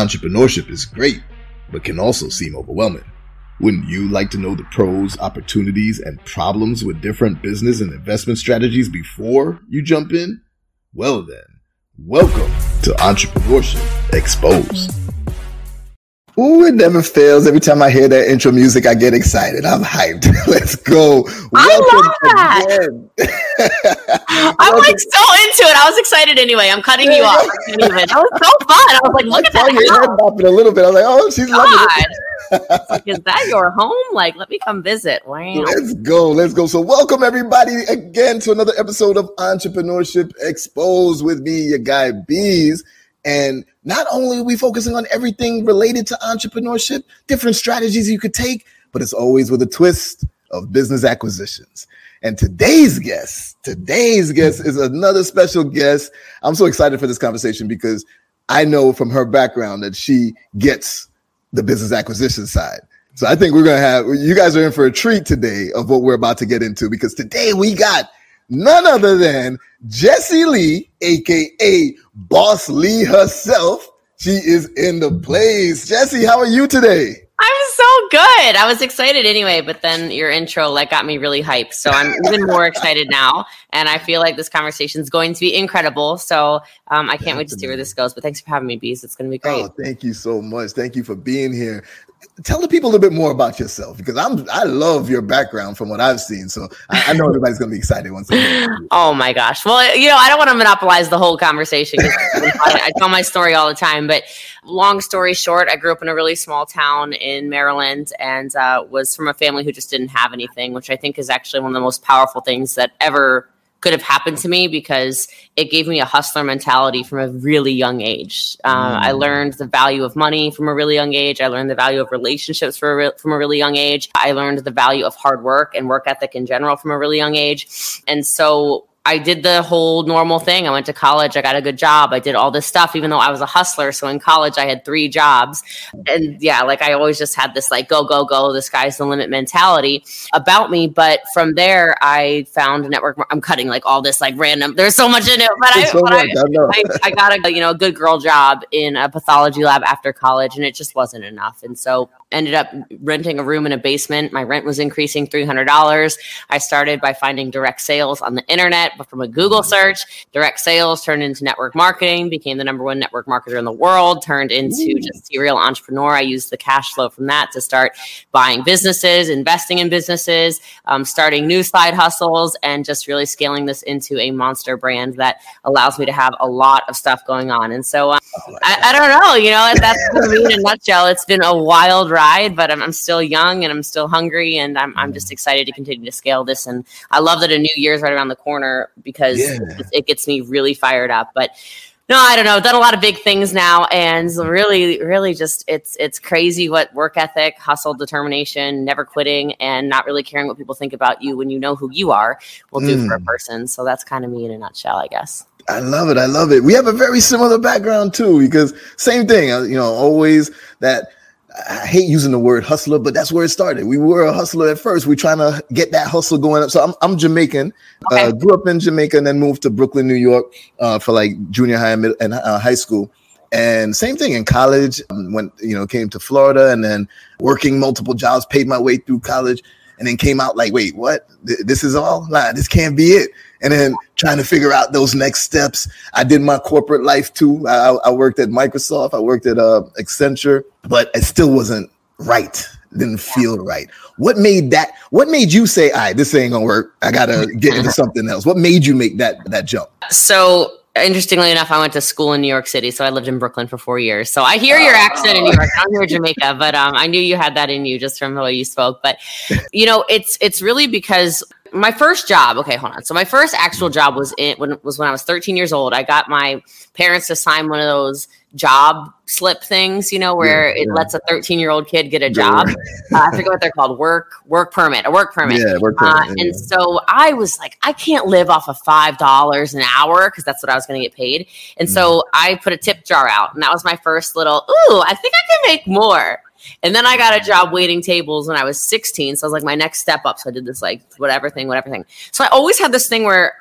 entrepreneurship is great, but can also seem overwhelming. Wouldn't you like to know the pros, opportunities, and problems with different business and investment strategies before you jump in? Well then, welcome to Entrepreneurship Exposed. Ooh, it never fails. Every time I hear that intro music, I get excited. I'm hyped. Let's go. I love that. I'm like so into it. I was excited anyway. I'm cutting you off. I even. That was so fun. I was like, look at that. Your head bopping a little bit. I was like, oh, she's God. loving it. like, is that your home? Like, let me come visit. Wow. Let's go. Let's go. So, welcome everybody again to another episode of Entrepreneurship Exposed with me, your guy Beez. And not only are we focusing on everything related to entrepreneurship, different strategies you could take, but it's always with a twist of business acquisitions. And today's guest, today's guest is another special guest. I'm so excited for this conversation because I know from her background that she gets the business acquisition side. So I think we're going to have, you guys are in for a treat today of what we're about to get into because today we got none other than Jessie Lee, aka Boss Lee herself. She is in the place. Jessie, how are you today? I'm so good. I was excited anyway, but then your intro like got me really hyped. So I'm even more excited now, and I feel like this conversation is going to be incredible. So um, I can't wait to see where this goes. But thanks for having me, Beez. It's going to be great. Oh, thank you so much. Thank you for being here tell the people a little bit more about yourself because I'm I love your background from what I've seen. So I, I know everybody's gonna be excited once. oh my gosh! Well, you know I don't want to monopolize the whole conversation. I, I, tell my story all the time, but long story short, I grew up in a really small town in Maryland and uh, was from a family who just didn't have anything, which I think is actually one of the most powerful things that ever could have happened to me because it gave me a hustler mentality from a really young age. Uh, mm. I learned the value of money from a really young age. I learned the value of relationships a re- from a really young age. I learned the value of hard work and work ethic in general from a really young age. And so I did the whole normal thing. I went to college. I got a good job. I did all this stuff, even though I was a hustler. So in college, I had three jobs. And yeah, like I always just had this like go, go, go, the sky's the limit mentality about me. But from there, I found a network. I'm cutting like all this like random, there's so much in it. But, I, so but I, I, I, got a, you know, a good girl job in a pathology lab after college and it just wasn't enough. And so ended up renting a room in a basement. My rent was increasing $300. I started by finding direct sales on the internet, but from a Google search, direct sales turned into network marketing, became the number one network marketer in the world, turned into just serial entrepreneur. I used the cash flow from that to start buying businesses, investing in businesses, um, starting new side hustles, and just really scaling this into a monster brand that allows me to have a lot of stuff going on. And so um, oh I, I, don't know, you know, that's me in a nutshell. It's been a wild ride ride, but I'm, I'm still young and I'm still hungry, and I'm, I'm just excited to continue to scale this. And I love that a new year's right around the corner because yeah. it, it gets me really fired up. But no, I don't know. I've done a lot of big things now, and really, really, just it's it's crazy what work ethic, hustle, determination, never quitting, and not really caring what people think about you when you know who you are will do mm. for a mm. person. So that's kind of me in a nutshell, I guess. I love it. I love it. We have a very similar background too, because same thing. Uh, you know, always that I hate using the word hustler, but that's where it started. We were a hustler at first. We're trying to get that hustle going up. So I'm, I'm Jamaican, okay. uh, grew up in Jamaica, and then moved to Brooklyn, New York, uh, for like junior high and, and uh, high school. And same thing in college. Um, when you know came to Florida, and then working multiple jobs, paid my way through college, and then came out like, wait, what? This is all? Nah, this can't be it and then trying to figure out those next steps. I did my corporate life too. I, I worked at Microsoft, I worked at uh, Accenture, but it still wasn't right. didn't feel right. What made that? What made you say, "All right, this ain't gonna work. I gotta get into something else." What made you make that that jump? So interestingly enough, I went to school in New York City, so I lived in Brooklyn for four years. So I hear your accent in New York. I don't hear Jamaica, but um, I knew you had that in you just from the way you spoke. But you know, it's it's really because my first job okay hold on. So my first actual job was in when was when i was 13 years old. I got my parents to sign one of those job slip things you know where yeah, it yeah. lets a 13 year old kid get a job. uh, i forget what they're called work work permit a work permit. Yeah, work permit, uh, yeah. and so i was like i can't live off of five dollars an hour because that's what i was going to get paid. And so mm. i put a tip jar out and that was my first little ooh i think i can make more and then I got a job waiting tables when I was 16. So I was like my next step up. So I did this like whatever thing, whatever thing. So I always had this thing where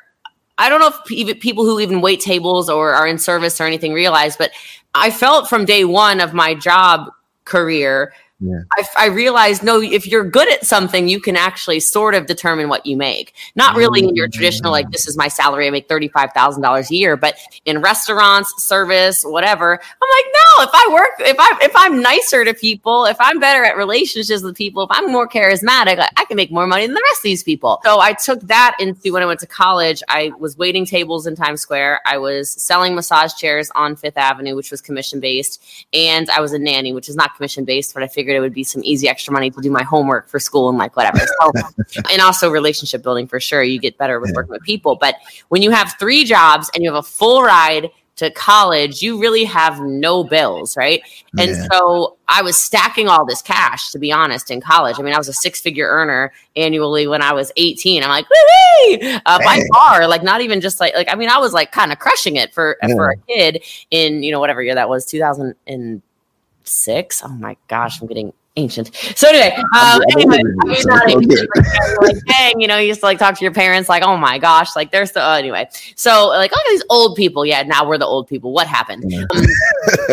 I don't know if people who even wait tables or are in service or anything realize, but I felt from day one of my job career yeah. I, I, realized no, if you're good at something, you can actually sort of determine what you make. Not really in your traditional, like, mm. this is my salary, I make $35,000 a year, but in restaurants, service, whatever, I'm like, no, if I work, if I, if I'm nicer to people, if I'm better at relationships with people, if I'm more charismatic, I can make more money than the rest of these people. So I took that into when I went to college. I was waiting tables in Times Square. I was selling massage chairs on Fifth Avenue, which was commission based. And I was a nanny, which is not commission based, but I figured figured it would be some easy extra money to do my homework for school and like whatever. So, and also relationship building for sure. You get better with yeah. working with people. But when you have three jobs and you have a full ride to college, you really have no bills, right? And yeah. so I was stacking all this cash, to be honest, in college. I mean, I was a six figure earner annually when I was 18. I'm like, woo uh, by far, like not even just like, like, I mean, I was like kind of crushing it for, yeah. for a kid in, you know, whatever year that was, 2000 and six. Oh my gosh, I'm getting ancient. So anyway, um, anyway, I mean, not ancient, like, dang, you know, you used to like talk to your parents, like, oh my gosh, like there's the uh, anyway. So like, look at these old people. Yeah, now we're the old people. What happened? Um,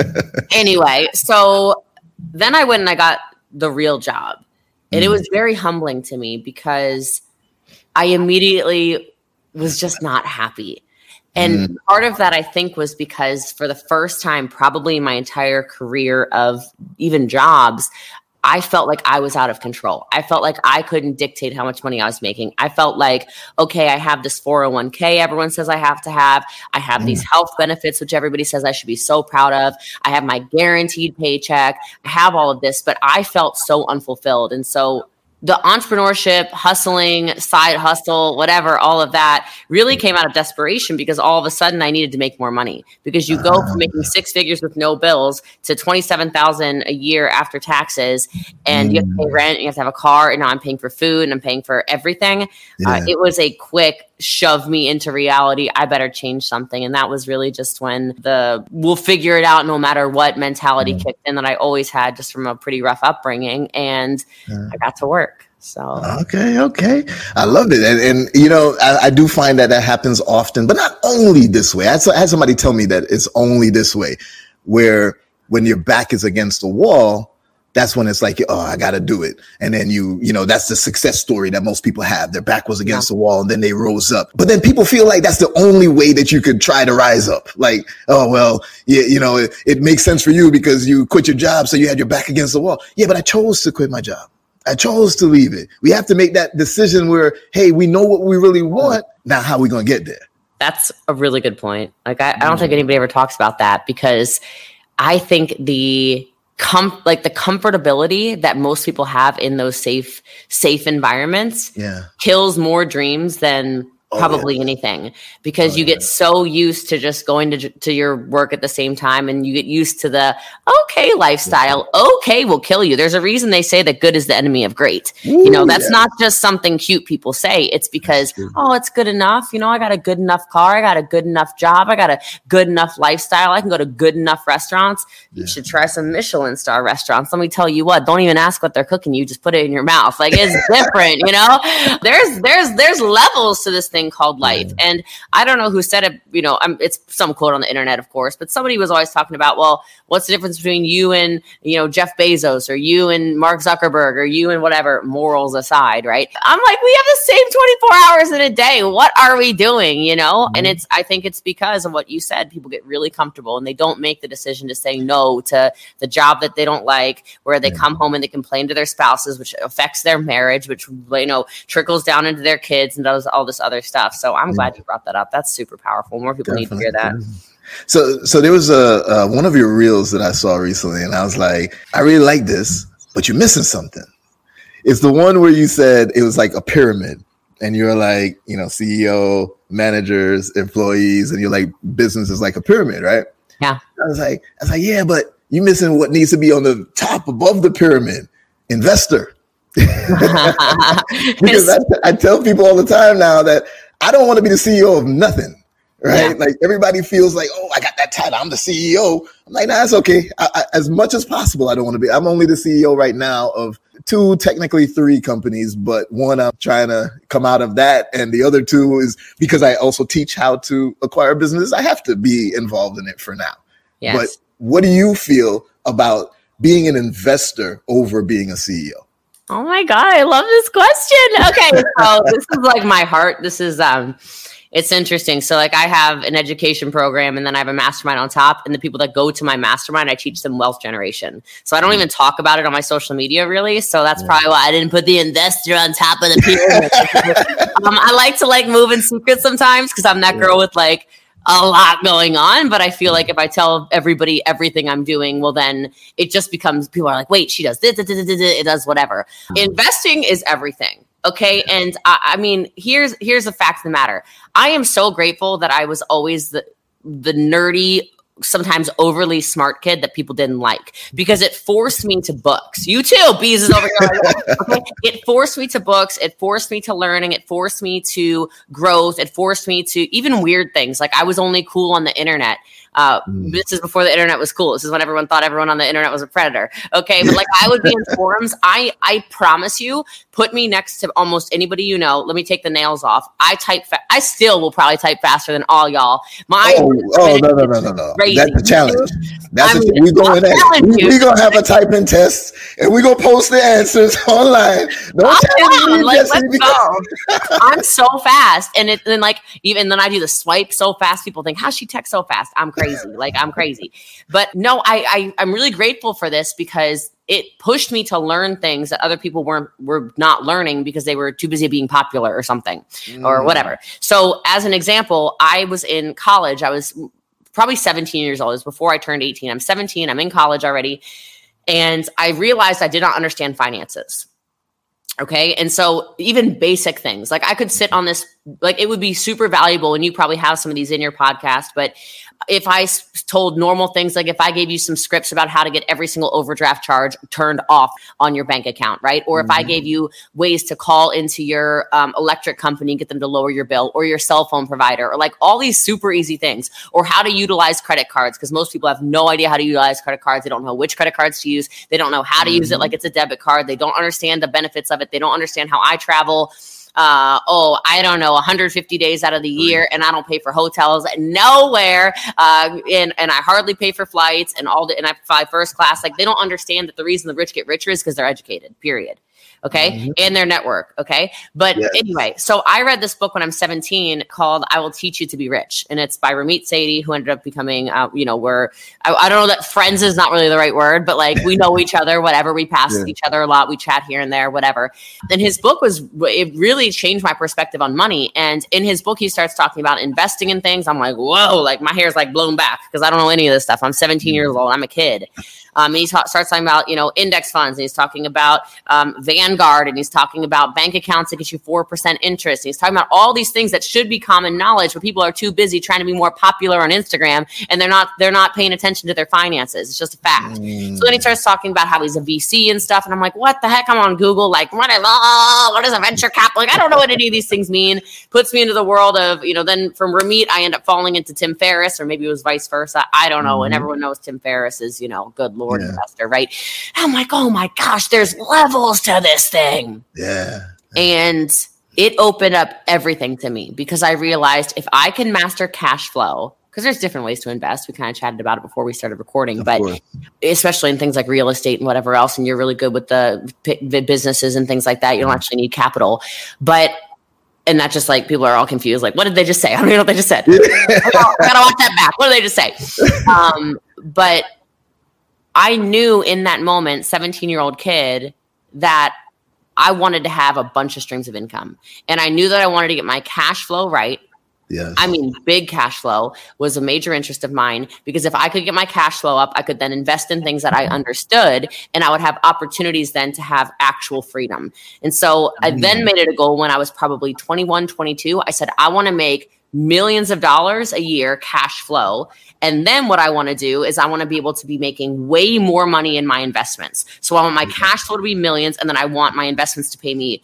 anyway, so then I went and I got the real job, and it mm. was very humbling to me because I immediately was just not happy. And mm. part of that, I think, was because for the first time, probably in my entire career of even jobs, I felt like I was out of control. I felt like I couldn't dictate how much money I was making. I felt like, okay, I have this 401k everyone says I have to have. I have mm. these health benefits, which everybody says I should be so proud of. I have my guaranteed paycheck. I have all of this, but I felt so unfulfilled. And so the entrepreneurship, hustling, side hustle, whatever, all of that really came out of desperation because all of a sudden I needed to make more money. Because you go from making six figures with no bills to twenty seven thousand a year after taxes, and you have to pay mm. rent, you have to have a car, and now I'm paying for food and I'm paying for everything. Uh, yeah. Uh, it was a quick shove me into reality. I better change something, and that was really just when the "we'll figure it out no matter what" mentality mm. kicked in that I always had just from a pretty rough upbringing, and yeah. I got to work. So okay, okay, I love it, and, and you know I, I, do find that that happens often, but not only this way. I had, I had somebody tell me that it's only this way, where when your back is against the wall, that's when it's like, oh, I got to do it. And then you, you know, that's the success story that most people have. Their back was against yeah. the wall and then they rose up. But then people feel like that's the only way that you could try to rise up. Like, oh, well, yeah, you know, it, it makes sense for you because you quit your job. So you had your back against the wall. Yeah, but I chose to quit my job. I chose to leave it. We have to make that decision where, hey, we know what we really want. Now, how are we going to get there? That's a really good point. Like, I, I don't think mm. anybody ever talks about that because I think the com- like the comfortability that most people have in those safe safe environments yeah. kills more dreams than Oh, probably yeah. anything because oh, you get yeah. so used to just going to to your work at the same time and you get used to the okay lifestyle okay will kill you. There's a reason they say that good is the enemy of great. Ooh, you know that's yeah. not just something cute people say it's because oh it's good enough you know i got a good enough car i got a good enough job i got a good enough lifestyle i can go to good enough restaurants. You should try some michelin star restaurants. Let me tell you what don't even ask what they're cooking you just put it in your mouth. Like it's different you know? There's there's there's levels to this thing called life. And I don't know who said it, you know, I'm, it's some quote on the internet, of course, but somebody was always talking about, well, what's the difference between you and, you know, Jeff Bezos or you and Mark Zuckerberg or you and whatever, morals aside, right? I'm like, we have the same 24 hours in a day. What are we doing, you know? Mm-hmm. And it's, I think it's because of what you said. People get really comfortable and they don't make the decision to say no to the job that they don't like, where they come home and they complain to their spouses, which affects their marriage, which, you know, trickles down into their kids and does all this other stuff. So I'm glad you brought that up. That's super powerful. More people Definitely. need to hear that. So, so there was a uh, one of your reels that I saw recently, and I was like, I really like this, but you're missing something. It's the one where you said it was like a pyramid, and you're like, you know, CEO, managers, employees, and you're like, business is like a pyramid, right? Yeah. I was like, I was like, yeah, but you're missing what needs to be on the top above the pyramid, investor. because I, I tell people all the time now that I don't want to be the CEO of nothing. right? Yeah. Like everybody feels like, oh, I got that title. I'm the CEO. I'm like, nah, it's okay. I, I, as much as possible, I don't want to be. I'm only the CEO right now of two, technically three companies, but one I'm trying to come out of that, and the other two is because I also teach how to acquire business. I have to be involved in it for now. Yes. But what do you feel about being an investor over being a CEO? Oh my god, I love this question. Okay, so this is like my heart. This is um it's interesting. So like I have an education program and then I have a mastermind on top. And the people that go to my mastermind, I teach them wealth generation. So I don't even talk about it on my social media really. So that's yeah. probably why I didn't put the investor on top of the pyramid. um, I like to like move in secret sometimes because I'm that yeah. girl with like a lot going on. But I feel like if I tell everybody everything I'm doing, well, then it just becomes people are like, wait, she does this, it does whatever. Mm-hmm. Investing is everything. Okay. And I, I mean, here's here's the fact of the matter. I am so grateful that I was always the the nerdy sometimes overly smart kid that people didn't like because it forced me to books. You too, Beez is over here. okay? It forced me to books. It forced me to learning. It forced me to growth. It forced me to even weird things. Like I was only cool on the internet. Uh, mm. This is before the internet was cool. This is when everyone thought everyone on the internet was a predator. Okay, but like I would be in forums. I I promise you, put me next to almost anybody you know. Let me take the nails off. I type. Fa- I still will probably type faster than all y'all. My oh, oh no no no no no. That's a challenge. That's I mean, a, we going we, we gonna have a typing test and we gonna post the answers online. Don't oh, challenge me. Like, let's go. I'm so fast, and it and like even then I do the swipe so fast. People think how she text so fast. I'm crazy crazy. like I'm crazy. But no, I, I I'm really grateful for this because it pushed me to learn things that other people weren't were not learning because they were too busy being popular or something mm. or whatever. So as an example, I was in college. I was probably 17 years old. It was before I turned 18. I'm 17. I'm in college already. And I realized I did not understand finances. Okay. And so even basic things like I could sit on this, like it would be super valuable. And you probably have some of these in your podcast, but if I told normal things, like if I gave you some scripts about how to get every single overdraft charge turned off on your bank account, right? Or if mm-hmm. I gave you ways to call into your um, electric company, and get them to lower your bill, or your cell phone provider, or like all these super easy things, or how to utilize credit cards, because most people have no idea how to utilize credit cards. They don't know which credit cards to use. They don't know how to mm-hmm. use it mm-hmm. like it's a debit card. They don't understand the benefits of it. They don't understand how I travel uh, oh, I don't know, 150 days out of the year, and I don't pay for hotels nowhere, uh, and and I hardly pay for flights and all the and I fly first class. Like they don't understand that the reason the rich get richer is because they're educated. Period okay, mm-hmm. and their network, okay. But yes. anyway, so I read this book when I'm 17 called "I Will Teach You to Be Rich," and it's by Ramit Sethi, who ended up becoming, uh, you know, we're I, I, don't know that friends is not really the right word, but like we know each other, whatever. We pass yeah. each other a lot, we chat here and there, whatever. And his book was it really changed my perspective on money. And in his book, he starts talking about investing in things. I'm like, whoa, like my hair's like blown back because I don't know any of this stuff. I'm 17 years mm. old. I'm a kid. Um, and he ta- starts talking about, you know, index funds and he's talking about um, Vanguard and he's talking about bank accounts that get you 4% interest. And he's talking about all these things that should be common knowledge, but people are too busy trying to be more popular on Instagram and they're not, they're not paying attention to their finances. It's just a fact. Mm. So then he starts talking about how he's a VC and stuff. And I'm like, what the heck? I'm on Google, like, what is, oh, what is a venture capital? Like, I don't know what any of these things mean. Puts me into the world of, you know, then from Ramit, I end up falling into Tim Ferriss, or maybe it was vice versa. I don't know. Mm. And mm-hmm. everyone knows Tim Ferriss is, you know, good Lord yeah. investor, right? I'm like, oh my gosh, there's levels to this thing. Yeah. And it opened up everything to me because I realized if I can master cash flow, because there's different ways to invest. We kind of chatted about it before we started recording, of but course. especially in things like real estate and whatever else, and you're really good with the, the businesses and things like that. You don't actually need capital, but and that just like people are all confused. Like, what did they just say? I don't even know what they just said. I gotta watch that back. What did they just say? Um, but I knew in that moment, 17 year old kid, that I wanted to have a bunch of streams of income. And I knew that I wanted to get my cash flow right. Yes. I mean, big cash flow was a major interest of mine because if I could get my cash flow up, I could then invest in things that I understood and I would have opportunities then to have actual freedom. And so I then mm. made it a goal when I was probably 21, 22. I said, I want to make millions of dollars a year cash flow. And then what I want to do is I want to be able to be making way more money in my investments. So I want my cash flow to be millions and then I want my investments to pay me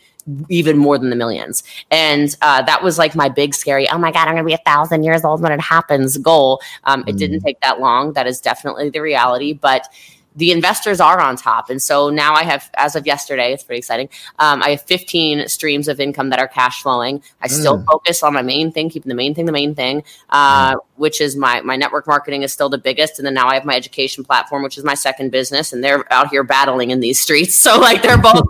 even more than the millions. And uh, that was like my big scary, oh my God, I'm going to be a thousand years old when it happens goal. Um, it mm. didn't take that long. That is definitely the reality. But the investors are on top. And so now I have, as of yesterday, it's pretty exciting. Um, I have 15 streams of income that are cash flowing. I mm. still focus on my main thing, keeping the main thing the main thing, uh, mm. which is my my network marketing is still the biggest. And then now I have my education platform, which is my second business, and they're out here battling in these streets. So like they're both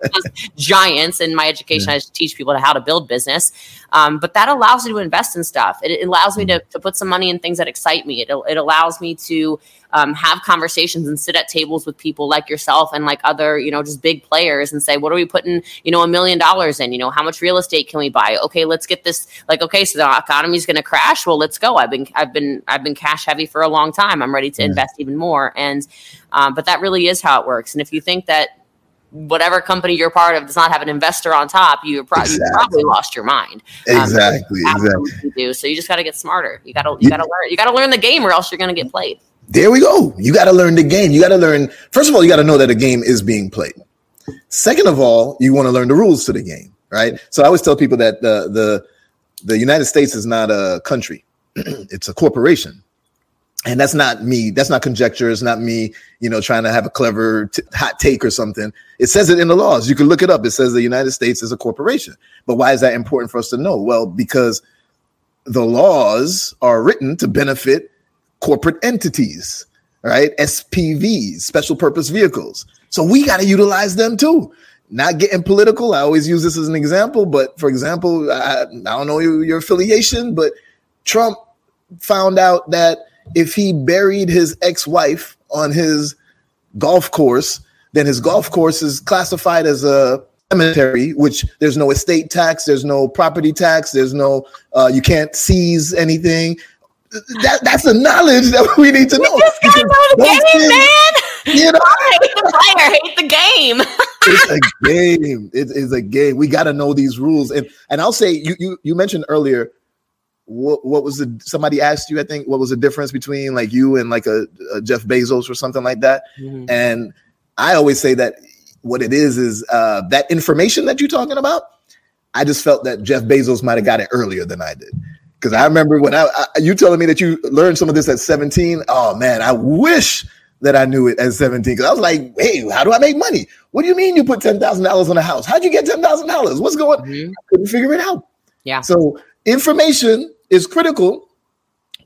giants. In my education, yeah. I teach people how to build business. Um, but that allows me to invest in stuff. It, it allows me to, to put some money in things that excite me. It, it allows me to um, have conversations and sit at tables with people like yourself and like other, you know, just big players and say, what are we putting, you know, a million dollars in? You know, how much real estate can we buy? Okay, let's get this. Like, okay, so the economy is going to crash. Well, let's go. I've been, I've been, I've been cash heavy for a long time. I'm ready to invest even more. And, um, but that really is how it works. And if you think that whatever company you're part of does not have an investor on top, you pro- exactly. you probably lost your mind. Um, exactly. Exactly. Do so. You just got to get smarter. You got to you got to learn. You got to learn the game, or else you're going to get played. There we go. You got to learn the game. You got to learn. First of all, you got to know that a game is being played. Second of all, you want to learn the rules to the game, right? So I always tell people that the the the United States is not a country; it's a corporation and that's not me that's not conjecture it's not me you know trying to have a clever t- hot take or something it says it in the laws you can look it up it says the united states is a corporation but why is that important for us to know well because the laws are written to benefit corporate entities right? Spvs special purpose vehicles. So we got to utilize them too. Not getting political i always use this as an example but for example i, I don't know your, affiliation but trump found out that if he buried his ex-wife on his golf course, then his golf course is classified as a cemetery, which there's no estate tax, there's no property tax, there's no uh, you can't seize anything. That that's the knowledge that we need to know. You just gotta know the game, things, man. You know, I hate the player, hate the game. it's a game. It is a game. We got to know these rules. And and I'll say you you you mentioned earlier what what was the somebody asked you i think what was the difference between like you and like a, a jeff bezos or something like that mm-hmm. and i always say that what it is is uh, that information that you're talking about i just felt that jeff bezos might have got it earlier than i did because i remember when I, I, you telling me that you learned some of this at 17 oh man i wish that i knew it at 17 because i was like hey how do i make money what do you mean you put $10000 on a house how'd you get $10000 what's going mm-hmm. i couldn't figure it out yeah so information is critical,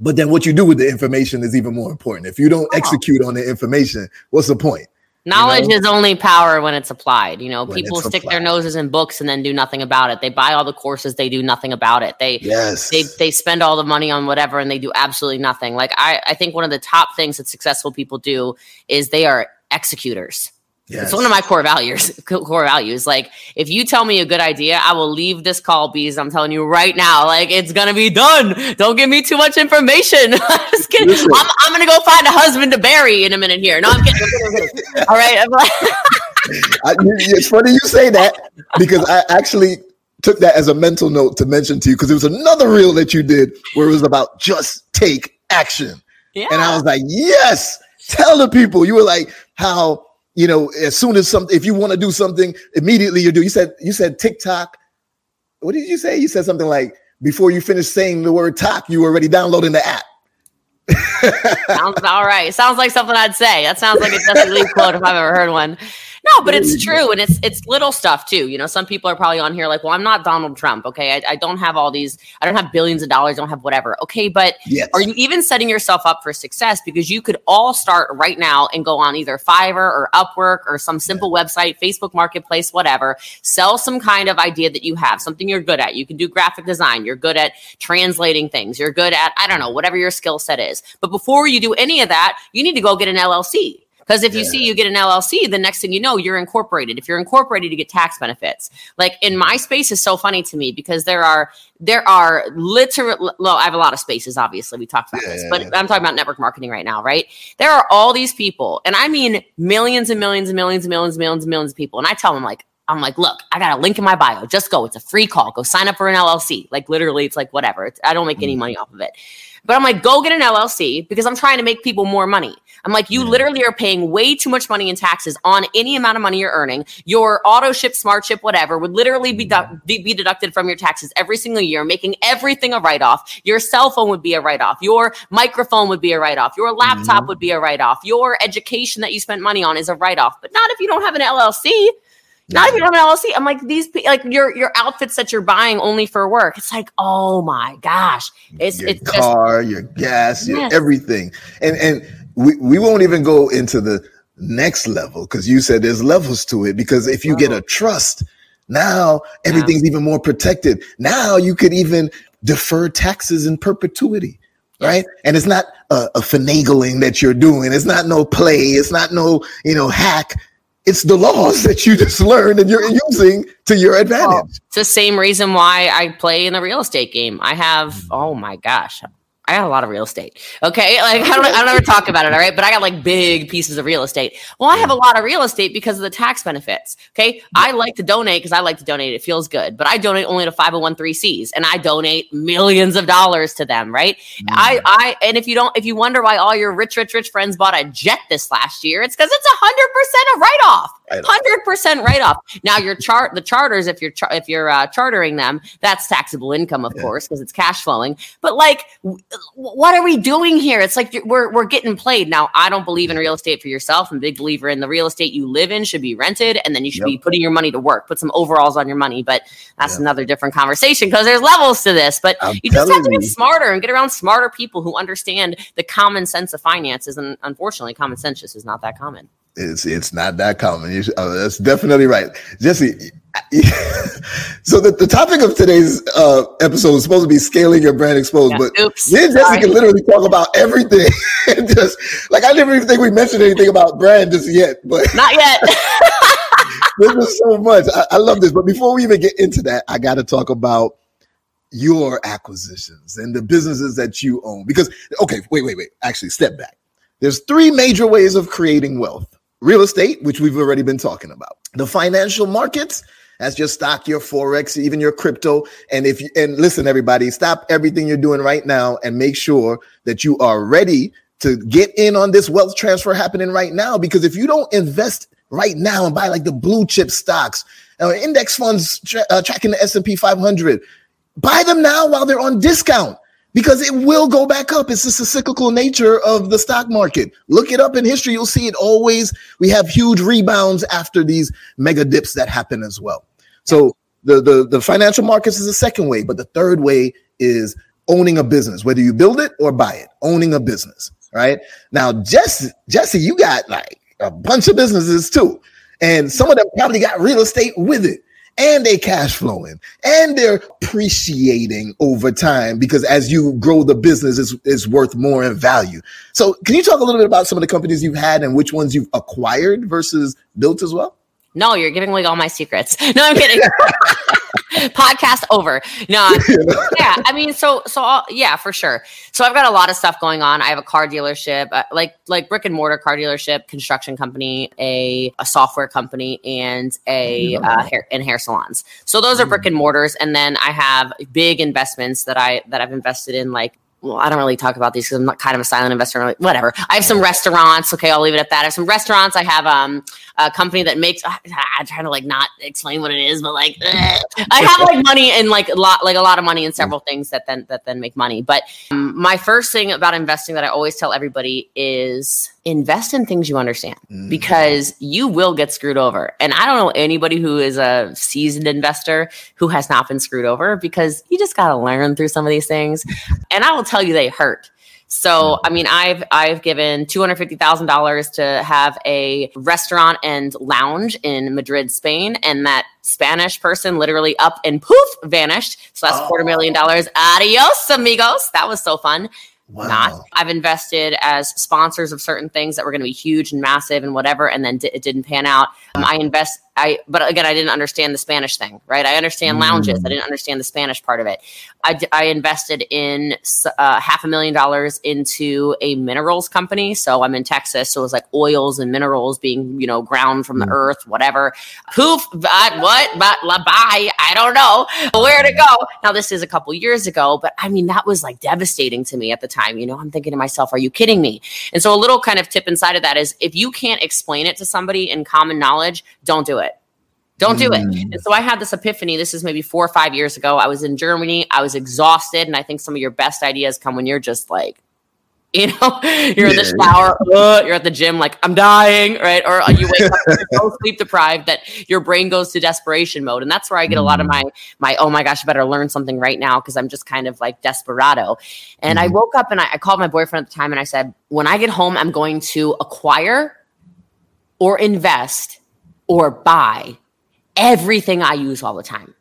but then what you do with the information is even more important. If you don't oh. execute on the information, what's the point? Knowledge you know? is only power when it's applied. You know, when people stick applied. their noses in books and then do nothing about it. They buy all the courses, they do nothing about it. They yes. they they spend all the money on whatever and they do absolutely nothing. Like I, I think one of the top things that successful people do is they are executors. Yes. It's one of my core values. Core values. Like, if you tell me a good idea, I will leave this call, Beez. I'm telling you right now. Like, it's gonna be done. Don't give me too much information. just kidding. I'm, I'm, gonna go find a husband to bury in a minute here. No, I'm kidding. I'm kidding, I'm. All right. I, it's funny you say that because I actually took that as a mental note to mention to you because it was another reel that you did where it was about just take action. Yeah. And I was like, yes, tell the people. You were like, how you know, as soon as something, if you want to do something, immediately you do. You said, you said TikTok. What did you say? You said something like before you finish saying the word talk, you were already downloading the app. sounds all right. Sounds like something I'd say. That sounds like a Jessie Lee quote if I've ever heard one. No, but it's true, and it's it's little stuff too. You know, some people are probably on here like, "Well, I'm not Donald Trump. Okay, I, I don't have all these. I don't have billions of dollars. I don't have whatever. Okay, but yes. are you even setting yourself up for success? Because you could all start right now and go on either Fiverr or Upwork or some simple yeah. website, Facebook Marketplace, whatever. Sell some kind of idea that you have, something you're good at. You can do graphic design. You're good at translating things. You're good at I don't know whatever your skill set is. But before you do any of that, you need to go get an LLC because if yeah. you see you get an LLC, the next thing you know, you're incorporated. If you're incorporated, you get tax benefits. Like in my space is so funny to me because there are there are literally well, I have a lot of spaces, obviously. We talked about yeah, this, yeah, but I'm talking about network marketing right now, right? There are all these people, and I mean millions and millions and millions and millions and millions and millions of people. And I tell them like I'm like, look, I got a link in my bio. Just go. It's a free call. Go sign up for an LLC. Like literally, it's like whatever. It's, I don't make any mm. money off of it. But I'm like, go get an LLC because I'm trying to make people more money. I'm like, you literally are paying way too much money in taxes on any amount of money you're earning. Your auto ship, smart ship, whatever would literally be, du- be deducted from your taxes every single year, making everything a write off. Your cell phone would be a write off. Your microphone would be a write off. Your laptop mm-hmm. would be a write off. Your education that you spent money on is a write off, but not if you don't have an LLC. Not if you don't have an LLC. I'm like these like your your outfits that you're buying only for work. It's like oh my gosh, it's your it's car, just, your gas, yes. your everything, and and we we won't even go into the next level because you said there's levels to it. Because if you get a trust, now everything's yeah. even more protected. Now you could even defer taxes in perpetuity right? And it's not a, a, finagling that you're doing. It's not no play. It's not no, you know, hack it's the laws that you just learned and you're using to your advantage. Well, it's the same reason why I play in the real estate game. I have, mm. oh my gosh, I got a lot of real estate. Okay. Like I don't, I don't ever talk about it. All right. But I got like big pieces of real estate. Well, I have a lot of real estate because of the tax benefits. Okay. I like to donate because I like to donate. It feels good, but I donate only to 501c and I donate millions of dollars to them. Right. Mm. I, I, and if you don't, if you wonder why all your rich, rich, rich friends bought a jet this last year, it's because it's a hundred percent a write off. Hundred percent write off. Now your chart, the charters, if you're char- if you're uh, chartering them, that's taxable income, of yeah. course, because it's cash flowing. But like, w- what are we doing here? It's like we're we're getting played. Now I don't believe in real estate for yourself. I'm a big believer in the real estate you live in should be rented, and then you should yep. be putting your money to work. Put some overalls on your money, but that's yep. another different conversation because there's levels to this. But I'm you just have to get you. smarter and get around smarter people who understand the common sense of finances. And unfortunately, common sense just is not that common. It's it's not that common. You should, oh, that's definitely right, Jessie. so the, the topic of today's uh, episode is supposed to be scaling your brand exposed, yeah. but Oops. me and Jessie Sorry. can literally talk about everything. just like I never even think we mentioned anything about brand just yet, but not yet. this is so much. I, I love this, but before we even get into that, I got to talk about your acquisitions and the businesses that you own. Because okay, wait, wait, wait. Actually, step back. There's three major ways of creating wealth real estate, which we've already been talking about, the financial markets. That's your stock, your forex, even your crypto. And if you, and listen, everybody, stop everything you're doing right now and make sure that you are ready to get in on this wealth transfer happening right now. Because if you don't invest right now and buy like the blue chip stocks, or index funds tra- uh, tracking the S&P 500, buy them now while they're on discount because it will go back up. It's just the cyclical nature of the stock market. Look it up in history. You'll see it always. We have huge rebounds after these mega dips that happen as well. So the, the, the financial markets is the second way, but the third way is owning a business, whether you build it or buy it, owning a business. Right now, Jessie, Jessie, you got like a bunch of businesses too. And some of them probably got real estate with it and they cash flowing and they're appreciating over time because as you grow the business is is worth more in value. So can you talk a little bit about some of the companies you've had and which ones you've acquired versus built as well? No, you're giving away all my secrets. No, I'm kidding. podcast over. No, yeah. I mean, so so I'll, yeah, for sure. So I've got a lot of stuff going on. I have a car dealership, uh, like like brick and mortar car dealership, construction company, a a software company, and a uh, hair and hair salons. So those are brick and mortars, and then I have big investments that I that I've invested in, like well, I don't really talk about these because I'm not kind of a silent investor. Whatever. I have some restaurants. Okay, I'll leave it at that. I have some restaurants. I have um, a company that makes. I'm trying to like not explain what it is, but like ugh. I have like money and like a lot, like a lot of money in several things that then that then make money. But um, my first thing about investing that I always tell everybody is invest in things you understand mm-hmm. because you will get screwed over. And I don't know anybody who is a seasoned investor who has not been screwed over because you just got to learn through some of these things. and I will tell you they hurt. So, I mean, I've I've given two hundred fifty thousand dollars to have a restaurant and lounge in Madrid, Spain, and that Spanish person literally up and poof vanished. So that's oh. quarter million dollars. Adios, amigos. That was so fun. Wow. Not. I've invested as sponsors of certain things that were going to be huge and massive and whatever, and then d- it didn't pan out. Um, I invest I, but again, I didn't understand the Spanish thing, right? I understand lounges. Mm. I didn't understand the Spanish part of it. I invested in uh, half a million dollars into a minerals company. So I'm in Texas. So it was like oils and minerals being, you know, ground from the Mm. earth, whatever. Poof, but what, but la bye. I don't know where to go. Now, this is a couple years ago, but I mean, that was like devastating to me at the time. You know, I'm thinking to myself, are you kidding me? And so a little kind of tip inside of that is if you can't explain it to somebody in common knowledge, don't do it. Don't do it. Mm. And so I had this epiphany. This is maybe four or five years ago. I was in Germany. I was exhausted. And I think some of your best ideas come when you're just like, you know, you're in the shower, uh, you're at the gym, like, I'm dying, right? Or you wake up, you're so sleep deprived that your brain goes to desperation mode. And that's where I get a lot of my, my, oh my gosh, I better learn something right now because I'm just kind of like desperado. And I Mhm. woke up and I, I called my boyfriend at the time and I said, when I get home, I'm going to acquire or invest or buy everything I use all the time.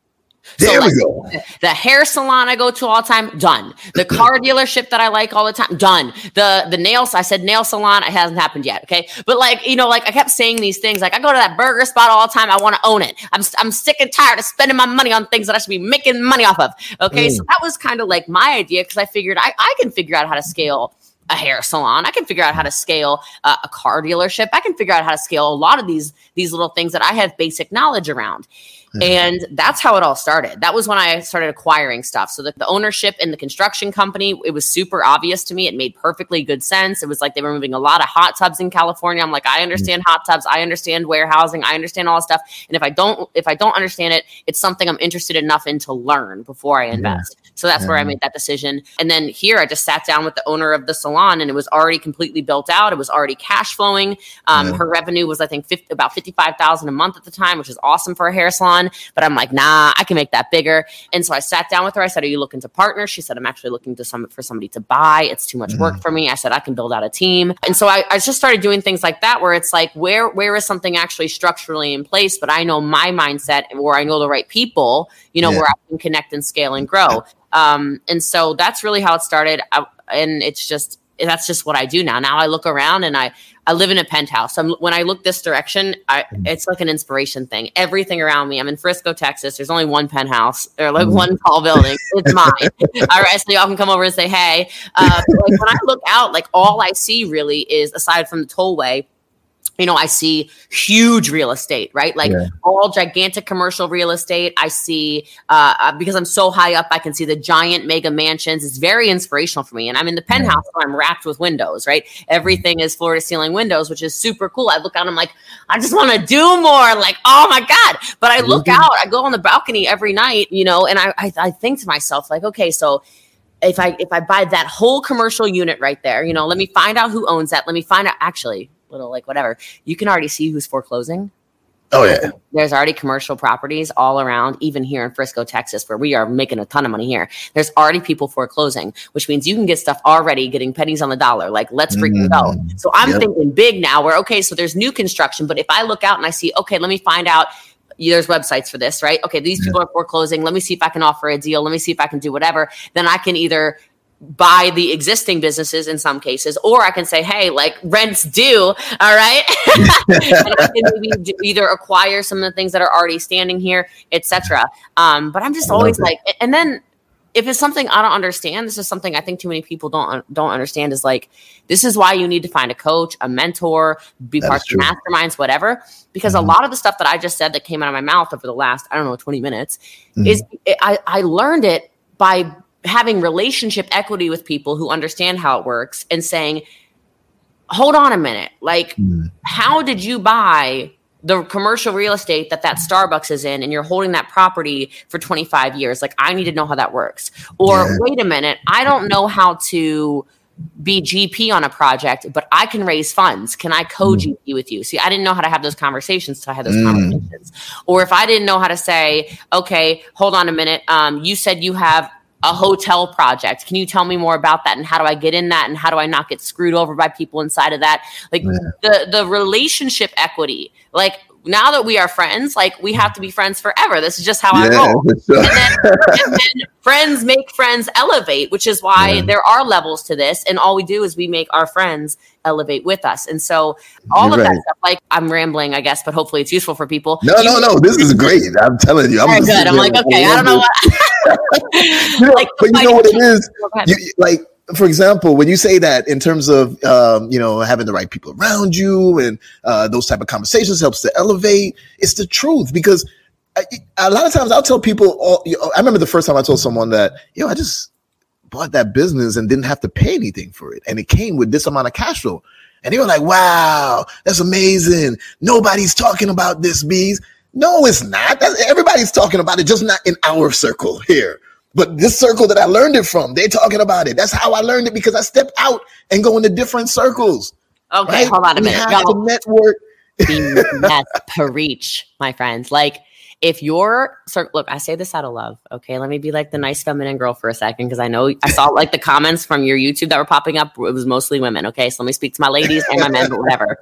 There like, we go. The hair salon I go to all the time, done. The car dealership that I like all the time, done. The the nails, I said nail salon, it hasn't happened yet. Okay. But like, you know, like I kept saying these things, like I go to that burger spot all the time. I want to own it. I'm I'm sick and tired of spending my money on things that I should be making money off of. Okay. Mm. So that was kind of like my idea because I figured I, I can figure out how to scale a hair salon. I can figure out how to scale uh, a car dealership. I can figure out how to scale a lot of these these little things that I have basic knowledge around. And that's how it all started. That was when I started acquiring stuff. So the, the ownership in the construction company, it was super obvious to me. It made perfectly good sense. It was like they were moving a lot of hot tubs in California. I'm like, I understand hot tubs. I understand warehousing. I understand all this stuff. And if I don't, if I don't understand it, it's something I'm interested enough in to learn before I invest. So that's where I made that decision. And then here I just sat down with the owner of the salon and it was already completely built out. It was already cash flowing. Um, Yeah. Her revenue was, I think, 50, about 55,000 a month at the time, which is awesome for a hair salon. But I'm like, nah, I can make that bigger. And so I sat down with her. I said, are you looking to partner? She said, I'm actually looking to some for somebody to buy. It's too much work for me. I said, I can build out a team. And so I, I just started doing things like that where it's like, where, where is something actually structurally in place? But I know my mindset and where I know the right people, you know, Yeah. where I can connect and scale and grow. Um, and so that's really how it started. I, and it's just, that's just what I do now. Now I look around and I, I live in a penthouse. I'm, when I look this direction, I, it's like an inspiration thing. Everything around me. I'm in Frisco, Texas. There's only one penthouse or like Mhm. one tall building. It's mine. all right, so y'all can come over and say hey. Uh, like when I look out, like all I see really is aside from the tollway. You know, I see huge real estate, right? Like Yeah. all gigantic commercial real estate. I see uh, uh, because I'm so high up, I can see the giant mega mansions. It's very inspirational for me. And I'm in the penthouse, so I'm wrapped with windows, right? Everything is floor to ceiling windows, which is super cool. I look out, I'm like, I just want to do more. Like, oh my god! But I look Mhm. out, I go on the balcony every night, you know, and I, I I think to myself, like, okay, so if I if I buy that whole commercial unit right there, you know, let me find out who owns that. Let me find out actually, little like whatever. You can already see who's foreclosing Oh yeah. there's already commercial properties all around, even here in Frisco, Texas, where we are making a ton of money here. There's already people foreclosing, which means you can get stuff already getting pennies on the dollar. Like, let's freaking go. Mm, So I'm yep. thinking big now, where, okay, so there's new construction, but if I look out and I see, okay, let me find out. There's websites for this, right? Okay, these people are foreclosing. Let me see if I can offer a deal. Let me see if I can do whatever. Then I can either buy the existing businesses in some cases, or I can say, hey, like rent's due, all right? and I can maybe d- either acquire some of the things that are already standing here, etc. Um, but I'm just always like, and then if it's something I don't understand, this is something I think too many people don't don't understand. Is like this is why you need to find a coach, a mentor, be That part of masterminds, whatever. Because Mhm. a lot of the stuff that I just said that came out of my mouth over the last I don't know 20 minutes Mhm. is I, I learned it by having relationship equity with people who understand how it works and saying, hold on a minute, like Mm. how did you buy the commercial real estate that that Starbucks is in and you're holding that property for 25 years? Like, I need to know how that works. Or, Yeah. wait a minute, I don't know how to be GP on a project, but I can raise funds. Can I co GP with you? See, I didn't know how to have those conversations until I had those Mm. conversations. Or if I didn't know how to say, okay, hold on a minute, um, you said you have a hotel project. Can you tell me more about that and how do I get in that and how do I not get screwed over by people inside of that? Like Yeah. the the relationship equity. Like now that we are friends, like we have to be friends forever. This is just how yeah, I roll. Sure. And, then, and, then, friends make friends elevate, which is why yeah. there are levels to this. And all we do is we make our friends elevate with us. And so all You're of right. that stuff, like I'm rambling, I guess, but hopefully it's useful for people. No, you, no, no. This is great. I'm telling you. I'm good. I'm like, okay, I don't know what. You know, like, but you know what it is? You, like for example, when you say that in terms of um, you know having the right people around you and uh, those type of conversations helps to elevate, it's the truth because I, a lot of times I'll tell people. All, you know, I remember the first time I told someone that you know I just bought that business and didn't have to pay anything for it, and it came with this amount of cash flow, and they were like, "Wow, that's amazing! Nobody's talking about this, Beez." No, it's not. That's, everybody's talking about it, just not in our circle here. But this circle that I learned it from, they're talking about it. That's how I learned it because I stepped out and go into different circles. Okay, right? hold on a minute. We have to network. That's preach, my friends. Like if you're so look, I say this out of love. Okay, let me be like the nice feminine girl for a second because I know I saw like the comments from your YouTube that were popping up. It was mostly women. Okay, so let me speak to my ladies and my men, but whatever.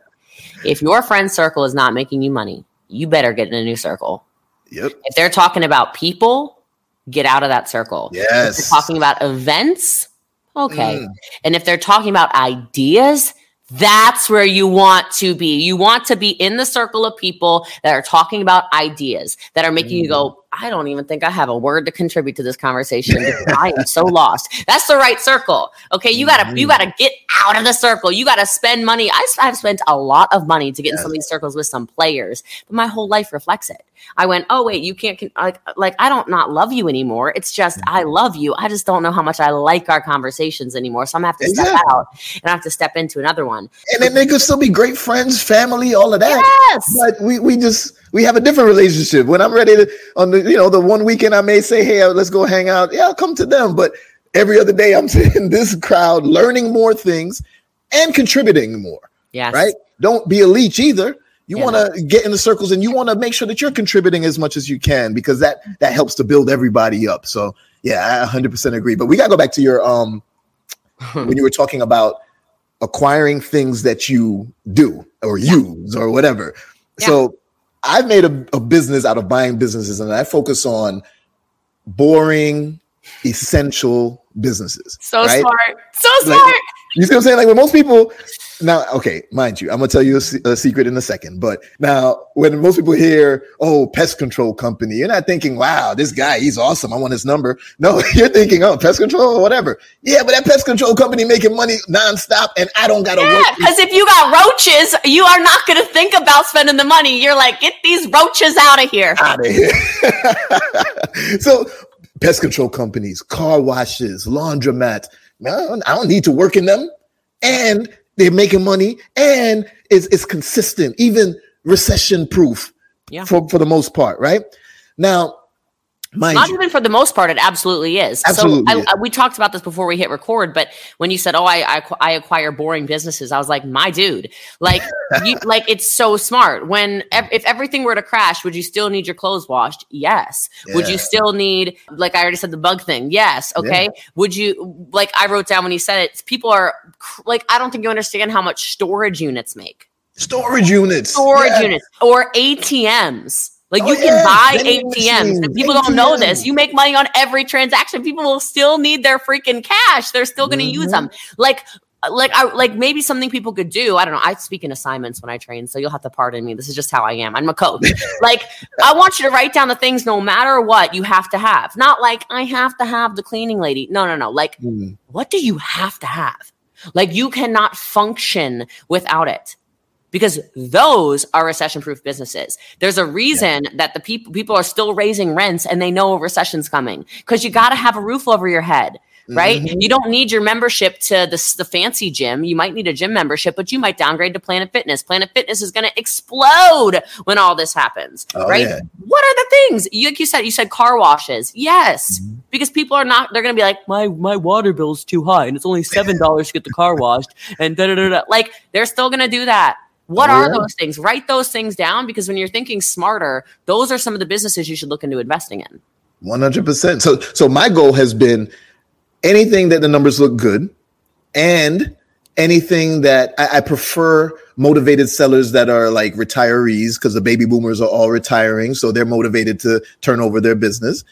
If your friend circle is not making you money, you better get in a new circle. Yep. If they're talking about people, get out of that circle. Yes. If they're talking about events, okay. Mm. And if they're talking about ideas, that's where you want to be. You want to be in the circle of people that are talking about ideas that are making mm. you go, mm. I don't even think I have a word to contribute to this conversation because I am so lost. That's the right circle. Okay. You gotta, you mm. gotta get out of the circle. You gotta spend money. I, have spent a lot of money to get yes. in some of these circles with some players, but my whole life reflects it. I went, oh wait, you can't like like I don't not love you anymore. It's just I mm-hmm. love you. I just don't know how much I like our conversations anymore. So I'm gonna have to exactly. step out and I have to step into another one. And then they could still be great friends, family, all of that. Yes. But we we just we have a different relationship. When I'm ready to on the you know the one weekend I may say, hey, let's go hang out. Yeah, I'll come to them. But every other day I'm in this crowd, learning more things and contributing more. Yes. Right. Don't be a leech either. You yeah. want to get in the circles and you want to make sure that you're contributing as much as you can because that that helps to build everybody up. So yeah, I 100% agree. But we got to go back to your um when you were talking about acquiring things that you do or use or whatever. Yeah. So I've made a, a business out of buying businesses and I focus on boring, essential businesses. So right? smart. So smart. Like, you see what I'm saying? Like when most people now, okay, mind you, I'm gonna tell you a, a, secret in a second. But now, when most people hear, "Oh, pest control company," you're not thinking, "Wow, this guy, he's awesome. I want his number." No, you're thinking, "Oh, pest control or whatever." Yeah, but that pest control company making money nonstop, and I don't gotta yeah, work. Because if you got roaches, you are not gonna think about spending the money. You're like, "Get these roaches out of here." Out of here. so, pest control companies, car washes, laundromats. Man, I don't need to work in them. And they're making money and it's, it's consistent, even recession proof yeah. for, for the most part, right? Now, Mind Not you. even for the most part, it absolutely is. Absolutely so I, I, we talked about this before we hit record, but when you said, "Oh, I I, I acquire boring businesses," I was like, "My dude, like you, like it's so smart." When if everything were to crash, would you still need your clothes washed? Yes. Yeah. Would you still need, like I already said, the bug thing? Yes. Okay. Yeah. Would you like I wrote down when you said it? People are like, I don't think you understand how much storage units make. Storage units. Storage yeah. units or ATMs like oh, you can yeah, buy ATMs. And people ATM. don't know this. You make money on every transaction. People will still need their freaking cash. They're still going to mm-hmm. use them. Like like I like maybe something people could do. I don't know. I speak in assignments when I train, so you'll have to pardon me. This is just how I am. I'm a coach. like I want you to write down the things no matter what you have to have. Not like I have to have the cleaning lady. No, no, no. Like mm. what do you have to have? Like you cannot function without it because those are recession proof businesses. There's a reason yeah. that the people people are still raising rents and they know a recession's coming because you got to have a roof over your head. Right? Mm-hmm. You don't need your membership to the, the fancy gym. You might need a gym membership, but you might downgrade to Planet Fitness. Planet Fitness is going to explode when all this happens. Oh, right? Yeah. What are the things? You, like you said, you said car washes. Yes. Mm-hmm. Because people are not, they're going to be like, my, my water bill's too high and it's only $7 to get the car washed. And da da da da. Like, they're still going to do that what oh, are those things? Write those things down because when you're thinking smarter, those are some of the businesses you should look into investing in. 100%. So so my goal has been anything that the numbers look good and anything that I, I prefer motivated sellers that are like retirees because the baby boomers are all retiring. So they're motivated to turn over their business.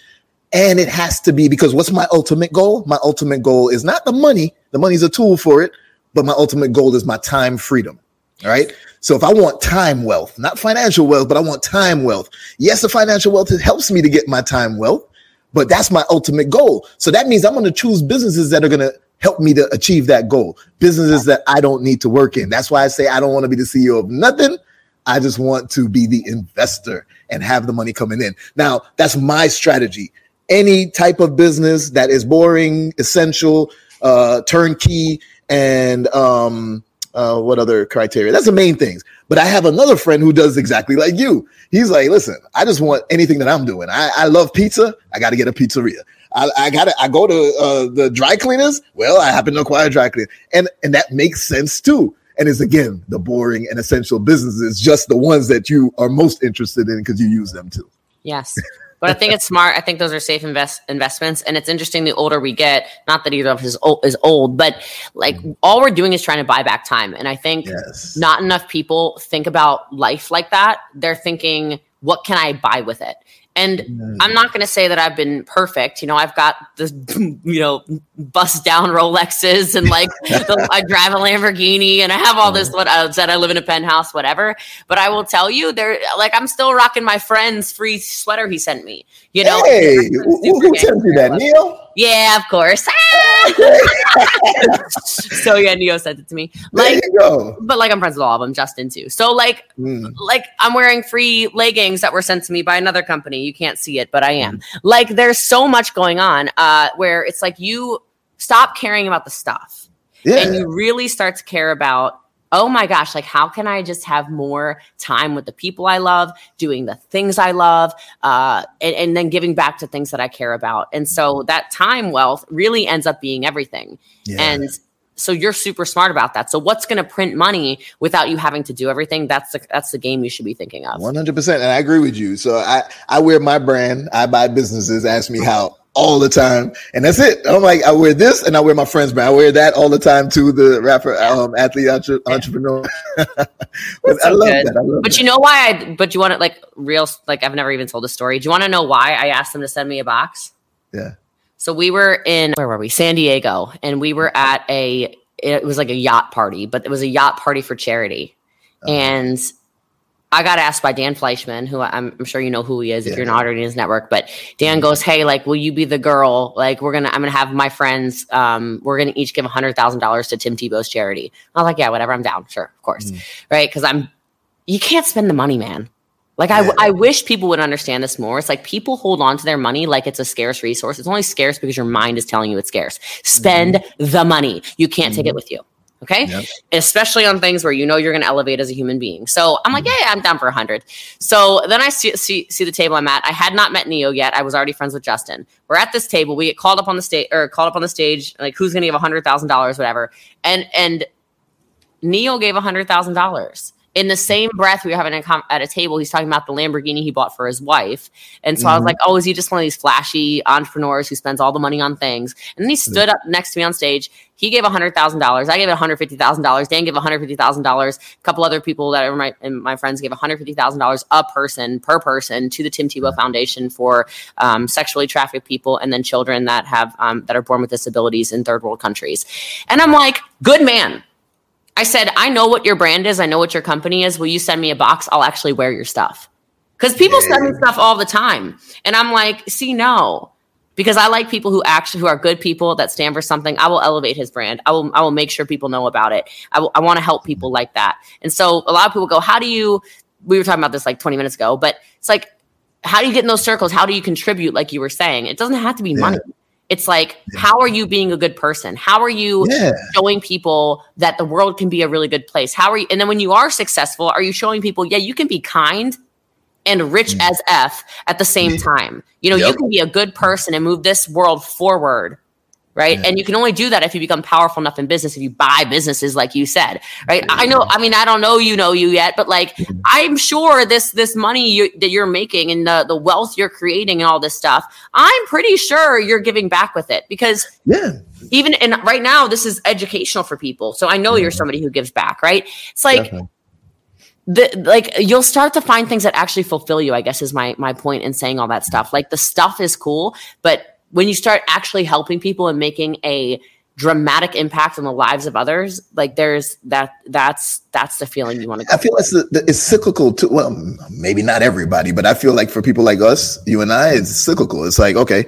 And it has to be because what's my ultimate goal? My ultimate goal is not the money. The money's a tool for it, but my ultimate goal is my time freedom. Right. So if I want time wealth, not financial wealth, but I want time wealth. Yes, the financial wealth helps me to get my time wealth, but that's my ultimate goal. So that means I'm going to choose businesses that are going to help me to achieve that goal. Businesses that I don't need to work in. That's why I say I don't want to be the CEO of nothing. I just want to be the investor and have the money coming in. Now, that's my strategy. Any type of business that is boring, essential, uh, turnkey, and um, uh, what other criteria? That's the main things. But I have another friend who does exactly like you. He's like, listen, I just want anything that I'm doing. I, I love pizza. I got to get a pizzeria. I, I got to I go to uh, the dry cleaners. Well, I happen to acquire a dry cleaner, and and that makes sense too. And it's again the boring and essential businesses, just the ones that you are most interested in because you use them too. Yes. But I think it's smart. I think those are safe invest investments. And it's interesting the older we get, not that either of us is old, is old but like mm-hmm. all we're doing is trying to buy back time. And I think yes. not enough people think about life like that. They're thinking, what can I buy with it? And mm. I'm not going to say that I've been perfect. You know, I've got the, you know, bust down Rolexes and like the, I drive a Lamborghini and I have all this, what I said, I live in a penthouse, whatever. But I will tell you, there, like, I'm still rocking my friend's free sweater he sent me. You know, hey, who, who sent you that, Neil? Yeah, of course. so yeah, Neo sent it to me. Like, but like I'm friends with all of them, Justin too. So like, mm. like I'm wearing free leggings that were sent to me by another company. You can't see it, but I am. Mm. Like, there's so much going on uh, where it's like you stop caring about the stuff, yeah. and you really start to care about oh my gosh, like how can I just have more time with the people I love, doing the things I love, uh, and, and, then giving back to things that I care about. And so that time wealth really ends up being everything. Yeah. And so you're super smart about that. So what's going to print money without you having to do everything? That's the that's the game you should be thinking of. One hundred percent, and I agree with you. So I I wear my brand. I buy businesses. Ask me how all the time, and that's it. I'm like, I wear this, and I wear my friend's brand. I wear that all the time to The rapper, um, athlete, entre- entrepreneur. but I love good. that. I love but that. you know why? I but you want it like real? Like I've never even told a story. Do you want to know why I asked them to send me a box? Yeah. So we were in where were we? San Diego, and we were at a. It was like a yacht party, but it was a yacht party for charity, uh-huh. and I got asked by Dan Fleyshman, who I'm, I'm, sure you know who he is if yeah. you're not already in his network. But Dan mm-hmm. goes, "Hey, like, will you be the girl? Like, we're gonna, I'm gonna have my friends. Um, we're gonna each give a hundred thousand dollars to Tim Tebow's charity." I was like, "Yeah, whatever. I'm down. Sure, of course, mm. right? Because I'm, you can't spend the money, man. Like, yeah. I, I wish people would understand this more. It's like people hold on to their money like it's a scarce resource. It's only scarce because your mind is telling you it's scarce. Spend mm-hmm. the money. You can't mm-hmm. take it mm-hmm. with you." Okay. Yep. Especially on things where you know you're going to elevate as a human being. So I'm like, mm-hmm. yeah, I'm down for a hundred. So then I see, see, see the table I'm at. I had not met Neo yet. I was already friends with Justin. We're at this table. We get called up on the stage or called up on the stage, like who's going to give a hundred thousand dollars, whatever. And, and Neo gave a hundred thousand dollars in the same breath we were having a com- at a table he's talking about the lamborghini he bought for his wife. And so mm-hmm. i was mm-hmm. like oh is he just one of these flashy entrepreneurs who spends all the money on things? And then he stood up next to me on stage. He gave $100000 i gave $150000 dan gave $150000 a couple other people that are my, and my friends gave $150000 a person per person to the tim tebow foundation for um, sexually trafficked people and then children that have um, that are born with disabilities in third world countries. And i'm like good man I said, I know what your brand is. I know what your company is. Will you send me a box? I'll actually wear your stuff. Because people yeah. send me stuff all the time. And I'm like, see, no. Because I like people who actually who are good people that stand for something. I will elevate his brand. I will I will make sure people know about it. I, I want to help people like that. And so a lot of people go, How do you we were talking about this like 20 minutes ago, but it's like, how do you get in those circles? How do you contribute, like you were saying? It doesn't have to be yeah. money. It's like, yeah. how are you being a good person? How are you yeah. showing people that the world can be a really good place? How are you? And then when you are successful, are you showing people, yeah, you can be kind and rich mm. as F at the same time? You know, yep. you can be a good person and move this world forward right? Yeah. And you can only do that if you become powerful enough in business, if you buy businesses, like you said, right? Yeah. I know, I mean, I don't know you know you yet, but like. I'm sure this this money you, that you're making and the the wealth you're creating and all this stuff, I'm pretty sure you're giving back with it because yeah. Even and right now, this is educational for people. So I know you're somebody who gives back, right? It's like Definitely the like you'll start to find things that actually fulfill you i guess is my my point in saying all that stuff like the stuff is cool but when you start actually helping people and making a dramatic impact on the lives of others like there's that that's that's the feeling you want to i feel it's, the, it's cyclical too. Well maybe not everybody but i feel like for people like us you and i it's cyclical. It's like okay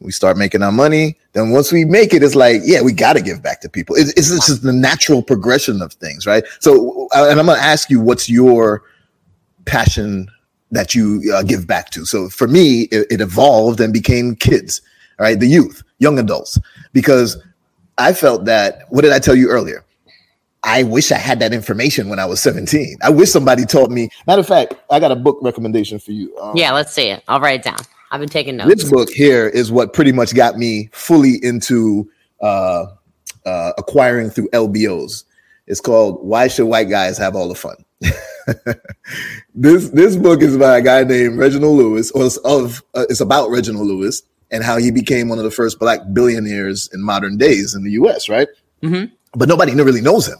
we start making our money then once we make it it's like yeah we got to give back to people. It's, it's just the natural progression of things right? So uh, and i'm going to ask you what's your passion that you uh, give back to? So for me it, it evolved and became kids right the youth young adults because I felt that, what did I tell you earlier? I wish I had that information when I was 17. I wish somebody taught me. Matter of fact, I got a book recommendation for you. Um, yeah, let's see it. I'll write it down. I've been taking notes. This book here is what pretty much got me fully into uh, uh, acquiring through LBOs. It's called "Why Should White Guys Have All the Fun." this this book is by a guy named Reginald Lewis, or it's of uh, it's about Reginald Lewis, and how he became one of the first black billionaires in modern days in the US, right? Mm-hmm. But nobody really knows him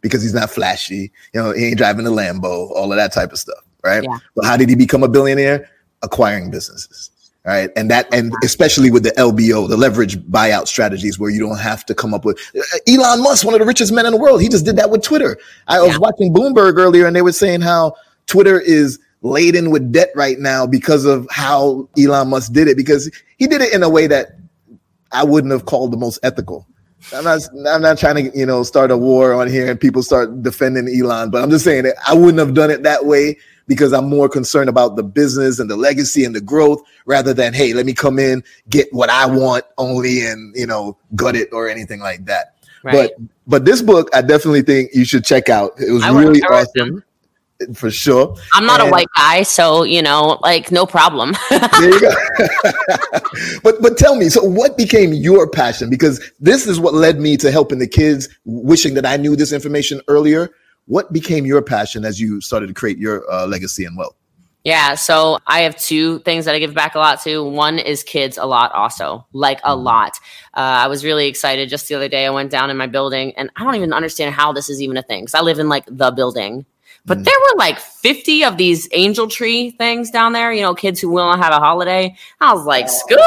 because he's not flashy. You know, he ain't driving a Lambo, all of that type of stuff, right? Yeah. But how did he become a billionaire? Acquiring businesses. Right. And that, and especially with the LBO, the leverage buyout strategies where you don't have to come up with Elon Musk, one of the richest men in the world. He just did that with Twitter. I yeah. was watching Bloomberg earlier and they were saying how Twitter is laden with debt right now because of how Elon Musk did it, because he did it in a way that I wouldn't have called the most ethical. I'm not I'm not trying to, you know, start a war on here and people start defending Elon, but I'm just saying that I wouldn't have done it that way because I'm more concerned about the business and the legacy and the growth rather than hey, let me come in, get what I want only and, you know, gut it or anything like that. Right. But but this book I definitely think you should check out. It was I really awesome for sure. I'm not and, a white guy, so you know, like no problem. there you go. but but tell me, so what became your passion? Because this is what led me to helping the kids, wishing that I knew this information earlier. What became your passion as you started to create your uh, legacy and wealth? Yeah, so I have two things that I give back a lot to. One is kids a lot, also, like a mm-hmm. lot. Uh, I was really excited just the other day. I went down in my building, and I don't even understand how this is even a thing because I live in like the building but mm. there were like 50 of these angel tree things down there, you know, kids who will not have a holiday. I was like, scoop.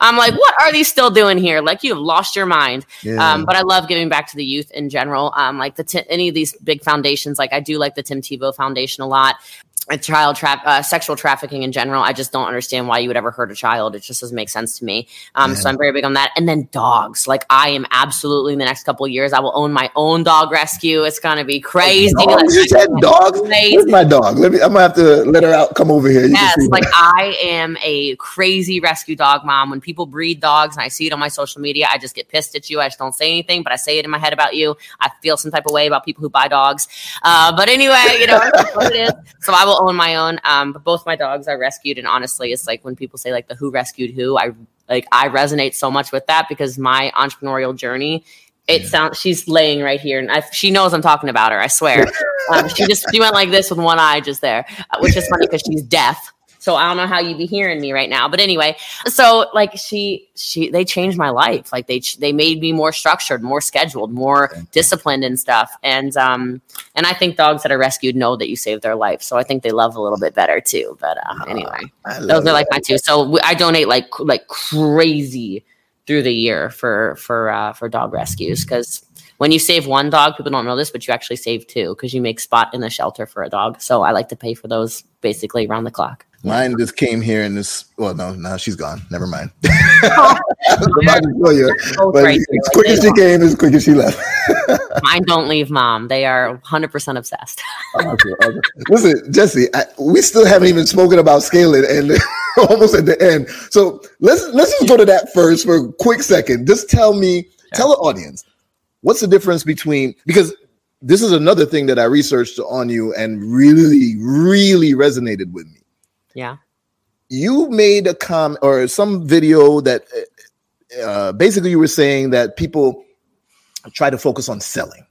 I'm like, what are these still doing here? Like, you have lost your mind. Yeah. Um, but I love giving back to the youth in general. Um, like the t- any of these big foundations, like I do like the Tim Tebow Foundation a lot child trap uh, sexual trafficking in general i just don't understand why you would ever hurt a child. It just doesn't make sense to me. Um, so i'm very big on that. And then dogs. Like i am absolutely in the next couple years i will own my own dog rescue. It's gonna be crazy. dogs? you said dogs? where's my dog? Let me i'm gonna have to let her out. Come over here. You yes like i am a crazy rescue dog mom. When people breed dogs and i see it on my social media i just get pissed at you. I just don't say anything but i say it in my head about you. I feel some type of way about people who buy dogs. Uh, but anyway you know what it is. So i will own my own. Um, but both my dogs are rescued, and honestly, it's like when people say like the who rescued who, I like I resonate so much with that because my entrepreneurial journey. It yeah. sounds she's laying right here, and I, she knows I'm talking about her. I swear. Um, she just she went like this with one eye just there, uh, which is funny because she's deaf. So I don't know how you'd be hearing me right now, but anyway, so like she she they changed my life. Like they they made me more structured, more scheduled, more disciplined and stuff. And um and I think dogs that are rescued know that you saved their life, so I think they love a little bit better too. But uh, anyway, those are like my two. So I donate like like crazy through the year for for uh, for dog rescues because when you save one dog, people don't know this, but you actually save two because you make spot in the shelter for a dog. So I like to pay for those basically around the clock. Mine just came here and this. Well, no, no, she's gone. Never mind. Oh, but as quick as she came, as quick as she left. Mine don't leave mom. They are 100 percent obsessed. okay, okay. Listen, Jessie, I, we still haven't even spoken about scaling, and almost at the end. So let's let's just go to that first for a quick second. Just tell me, sure. tell the audience, what's the difference between because this is another thing that I researched on you and really, really resonated with me yeah. You made a comment or some video that uh, basically you were saying that people try to focus on selling,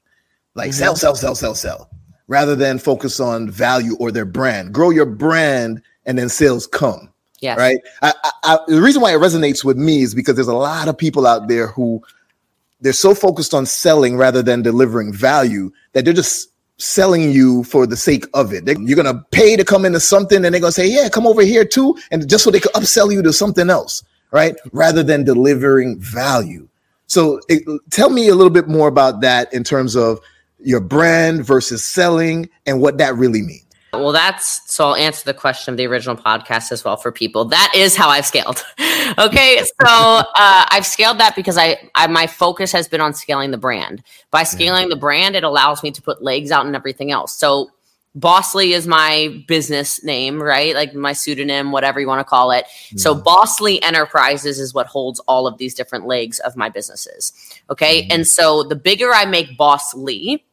like mm-hmm. sell, sell, sell, sell, sell, rather than focus on value or their brand. Grow your brand, and then sales come. Yeah. Right. I, I, the reason why it resonates with me is because there's a lot of people out there who they're so focused on selling rather than delivering value that they're just selling you for the sake of it. They, you're gonna pay to come into something, and they're gonna say, "Yeah, come over here too," and just so they can upsell you to something else, right? Rather than delivering value. So, it, tell me a little bit more about that in terms of your brand versus selling and what that really means. Well, that's so I'll answer the question of the original podcast as well for people. That is how I've scaled. okay, so uh, I've scaled that because I, I my focus has been on scaling the brand. By scaling the brand, it allows me to put legs out and everything else. So Boss Lee is my business name, right? Like my pseudonym, whatever you want to call it. Mm-hmm. So Boss Lee Enterprises is what holds all of these different legs of my businesses. Okay. Mm-hmm. And so the bigger I make Boss Lee,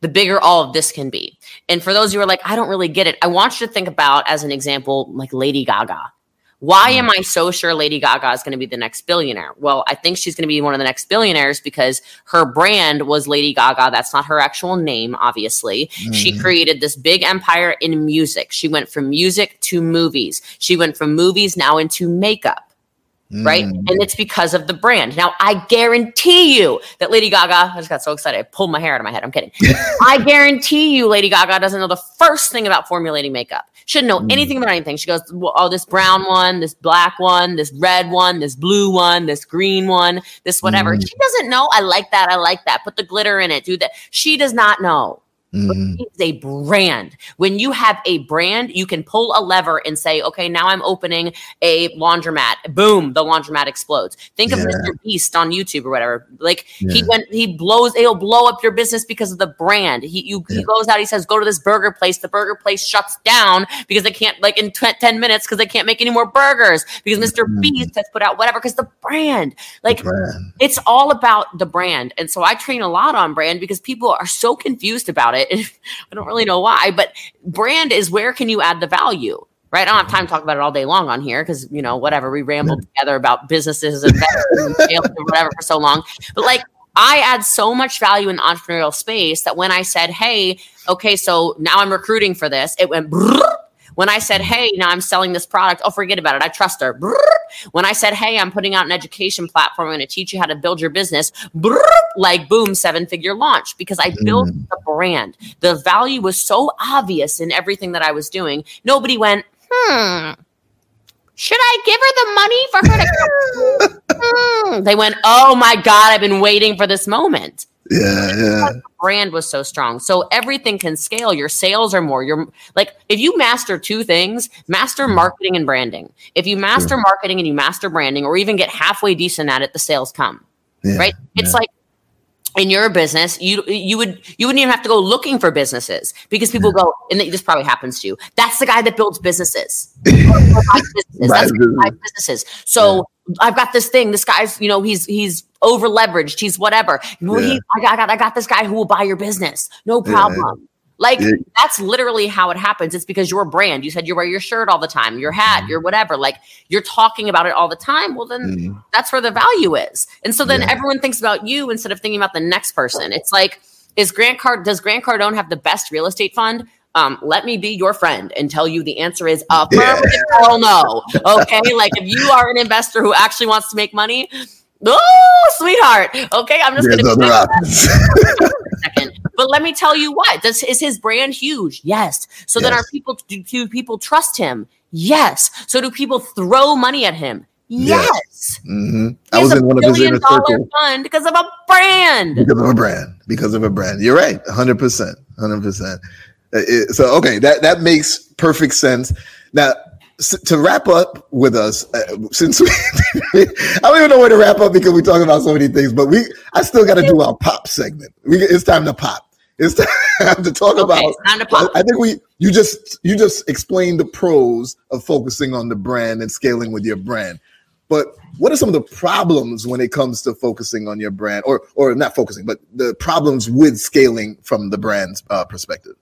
the bigger all of this can be. And for those who are like, I don't really get it, I want you to think about, as an example, like Lady Gaga. Why am I so sure Lady Gaga is going to be the next billionaire? Well, I think she's going to be one of the next billionaires because her brand was Lady Gaga. That's not her actual name, obviously. Mm-hmm. She created this big empire in music. She went from music to movies. She went from movies now into makeup right? Mm. And it's because of the brand. Now, I guarantee you that Lady Gaga, I just got so excited, I pulled my hair out of my head. I'm kidding. I guarantee you Lady Gaga doesn't know the first thing about formulating makeup. She shouldn't know mm. anything about anything. She goes, oh, this brown one, this black one, this red one, this blue one, this green one, this whatever. Mm. She doesn't know. I like that. I like that. Put the glitter in it. Do that. She does not know. Mm-hmm. It's a brand. When you have a brand, you can pull a lever and say, okay, now I'm opening a laundromat. Boom, the laundromat explodes. Think yeah. of Mr. Beast on YouTube or whatever. Like yeah. he went, he blows, he'll blow up your business because of the brand. He you, yeah. he goes out, he says, go to this burger place. The burger place shuts down because they can't, like in t- 10 minutes, because they can't make any more burgers because mister mm-hmm. Beast has put out whatever because the brand. Like the brand. it's all about the brand. And so I train a lot on brand because people are so confused about it it. I don't really know why, but brand is where can you add the value? Right. I don't have time to talk about it all day long on here because, you know, whatever. We rambled together about businesses and and whatever for so long. But like, I add so much value in the entrepreneurial space that when I said, hey, okay, so now I'm recruiting for this, it went when I said, hey, now I'm selling this product, oh, forget about it. I trust her. When I said, hey, I'm putting out an education platform, I'm going to teach you how to build your business, like boom, seven figure launch because I built mm. the brand. The value was so obvious in everything that I was doing. Nobody went, hmm, should I give her the money for her to hmm. They went, oh my God, I've been waiting for this moment. Yeah, yeah. brand was so strong. So everything can scale. Your sales are more. You're like if you master two things, master mm-hmm. marketing and branding. If you master yeah. marketing and you master branding or even get halfway decent at it, the sales come. Yeah, right? It's yeah. like in your business, you you would you wouldn't even have to go looking for businesses because people go, and this probably happens to you. That's the guy that builds businesses. businesses. That's businesses. So yeah. I've got this thing. This guy's, you know, he's he's over leveraged. He's whatever. Yeah. He, I, got, I got I got this guy who will buy your business. No problem. Yeah. Like yeah. that's literally how it happens. It's because your brand. You said you wear your shirt all the time, your hat, mm-hmm. your whatever. Like you're talking about it all the time. Well, then mm-hmm. that's where the value is. And so then yeah. everyone thinks about you instead of thinking about the next person. It's like, is Grant Card does Grant Cardone have the best real estate fund? Um, let me be your friend and tell you the answer is affirmative yeah. hell no. Okay, like if you are an investor who actually wants to make money, oh sweetheart. Okay, I'm just gonna second. But let me tell you what, this is his brand huge? Yes. So yes. then are people do, do, people trust him? Yes. So do people throw money at him? Yes. yes. Mm-hmm. I was in one of his inner circle fund because of a brand. Because of a brand. Because of a brand. You're right. 100%. 100%. So okay, that that makes perfect sense. Now to wrap up with us, uh, since we, I don't even know where to wrap up because we talk about so many things, but we, I still got to do our pop segment. We, it's time to pop. It's time to talk okay, about. Time to pop. I think we, you just, you just explained the pros of focusing on the brand and scaling with your brand. But what are some of the problems when it comes to focusing on your brand, or, or not focusing, but the problems with scaling from the brand's uh, perspective?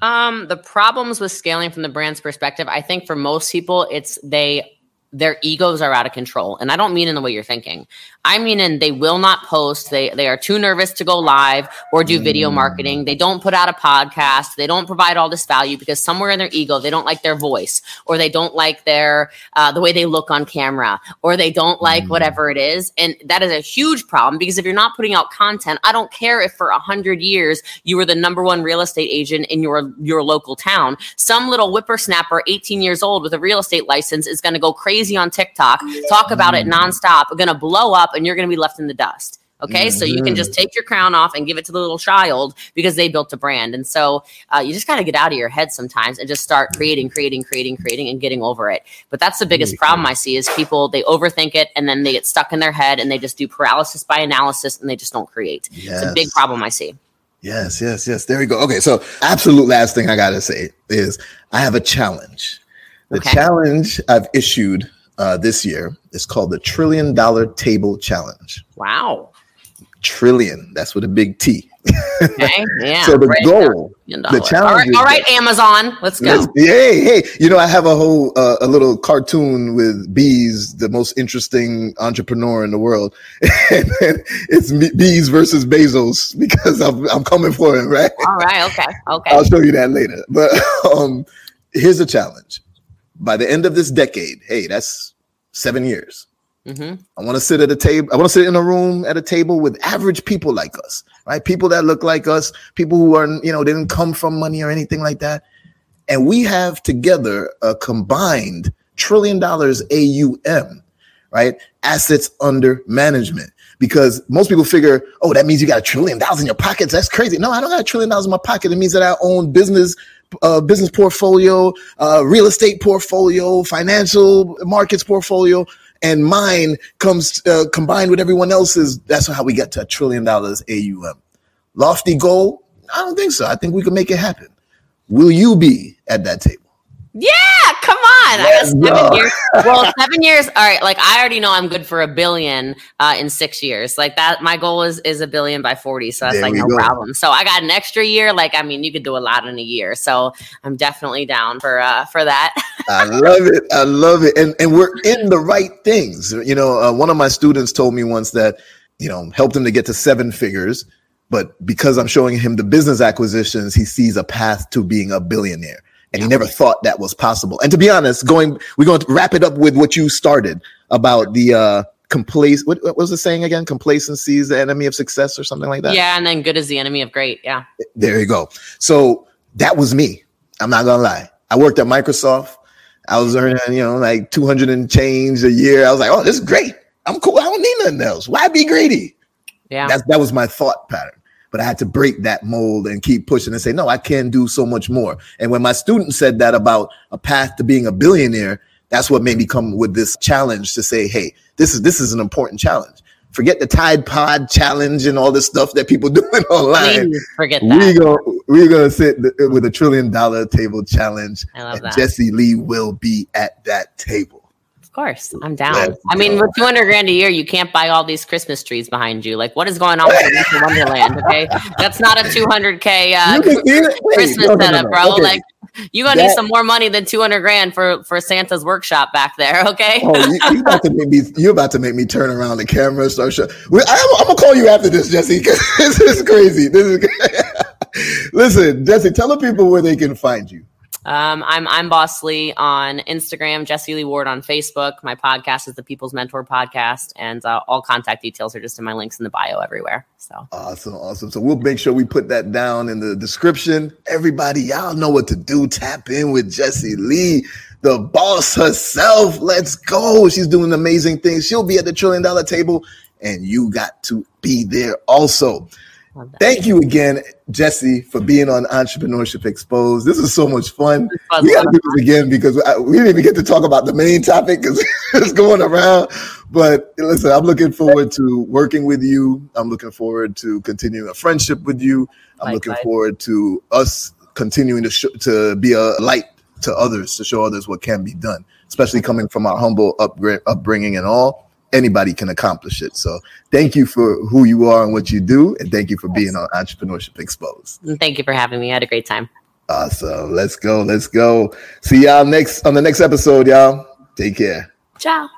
Um, the problems with scaling from the brand's perspective, I think for most people, it's they their egos are out of control. And I don't mean in the way you're thinking. I mean in they will not post. They they are too nervous to go live or do video marketing. They don't put out a podcast. They don't provide all this value because somewhere in their ego they don't like their voice or they don't like their uh, the way they look on camera or they don't like whatever it is. And that is a huge problem because if you're not putting out content, I don't care if for a hundred years you were the number one real estate agent in your your local town. Some little whippersnapper, 18 years old with a real estate license, is going to go crazy on TikTok, talk about it mm. nonstop, going to blow up, and you're going to be left in the dust. Okay, so you can mm-hmm. just take your crown off and give it to the little child because they built a brand. And so uh, you just got to get out of your head sometimes and just start creating, creating, creating, creating, and getting over it. But that's the biggest mm-hmm. problem I see is people they overthink it and then they get stuck in their head and they just do paralysis by analysis and they just don't create. It's a big problem I see. Yes, yes, yes. There we go. Okay, so absolute last thing I gotta say is I have a challenge. The Okay. challenge I've issued uh, this year is called the Trillion Dollar Table Challenge. Wow. Trillion. That's with a big T. Okay. Yeah. so the Right goal, the challenge All right, all right, Amazon. Let's go. Let's- Hey, hey, you know, I have a whole, uh, a little cartoon with Beez, the most interesting entrepreneur in the world. and it's Beez versus Bezos because I'm, I'm coming for him, right? All right. Okay. Okay. I'll show you that later. But um, here's a challenge. By the end of this decade, hey, that's seven years. hmm I want to sit at a table. I want to sit in a room at a table with average people like us, right? People that look like us, people who are, you know, didn't come from money or anything like that. And we have together a combined trillion dollars AUM, right? Assets under management. Because most people figure, oh, that means you got a trillion dollars in your pockets. That's crazy. No, I don't got a trillion dollars in my pocket. It means that I own business, uh, business portfolio, uh, real estate portfolio, financial markets portfolio, and mine comes uh, combined with everyone else's. That's how we get to a trillion dollars AUM. Lofty goal? I don't think so. I think we can make it happen. Will you be at that table? Yeah, come on. I got seven years. Well, seven years. All right. Like I already know I'm good for a billion uh, in six years. Like that, my goal is is a billion by forty. So that's There like no go. problem. So I got an extra year. Like I mean, you could do a lot in a year. So I'm definitely down for uh for that. I love it. I love it. And and we're in the right things. You know, uh, one of my students told me once that, you know, helped him to get to seven figures, but because I'm showing him the business acquisitions, he sees a path to being a billionaire. And he never thought that was possible. And to be honest, going we're going to wrap it up with what you started about the uh complace what, what was the saying again? Complacency is the enemy of success or something like that. yeah, and then good is the enemy of great. Yeah. There you go. So that was me. I'm not gonna lie. I worked at Microsoft. I was earning, you know, like 200 and change a year. I was like, oh, this is great. I'm cool. I don't need nothing else. Why be greedy? Yeah. That's that was my thought pattern. But I had to break that mold and keep pushing and say, no, I can do so much more. And when my student said that about a path to being a billionaire, that's what made me come with this challenge to say, hey, this is this is an important challenge. Forget the Tide Pod challenge and all this stuff that people doing online. Please forget We that. go, we're gonna sit with a trillion dollar table challenge. I love and that. Jessie Lee will be at that table. Of course, I'm down. Let's I mean, go. with 200 grand a year, you can't buy all these Christmas trees behind you. Like, what is going on with Winter Wonderland? Okay, that's not a 200k uh, You can see it? Wait, Christmas no, no, no, setup, no. bro. Okay. Like, you're gonna need some more money than 200 grand for for Santa's workshop back there. Okay. Oh, you, you about to make me? You about to make me turn around the camera and start show. Well, I'm, I'm gonna call you after this, Jessie. this is crazy. This is. Listen, Jessie, tell the people where they can find you. Um, I'm I'm Boss Lee on Instagram, Jessie Lee Ward on Facebook. My podcast is the People's Mentor Podcast, and uh, all contact details are just in my links in the bio everywhere. So Awesome, awesome. So we'll make sure we put that down in the description. Everybody, y'all know what to do. Tap in with Jessie Lee, the boss herself. Let's go. She's doing amazing things. She'll be at the trillion dollar table, and you got to be there also. Thank you again, Jessie, for being on EntrepreneurshipXposed. This is so much fun. Was We got to do this again because I, we didn't even get to talk about the main topic because it's going around. But listen, I'm looking forward to working with you. I'm looking forward to continuing a friendship with you. I'm looking forward to us continuing to sh- to be a light to others, to show others what can be done, especially coming from our humble upgra- upbringing and all. Anybody can accomplish it. So, thank you for who you are and what you do, and thank you for being on EntrepreneurshipXposed. And thank you for having me. I had a great time. Awesome. Let's go. Let's go. See y'all next on the next episode, y'all. Take care. Ciao.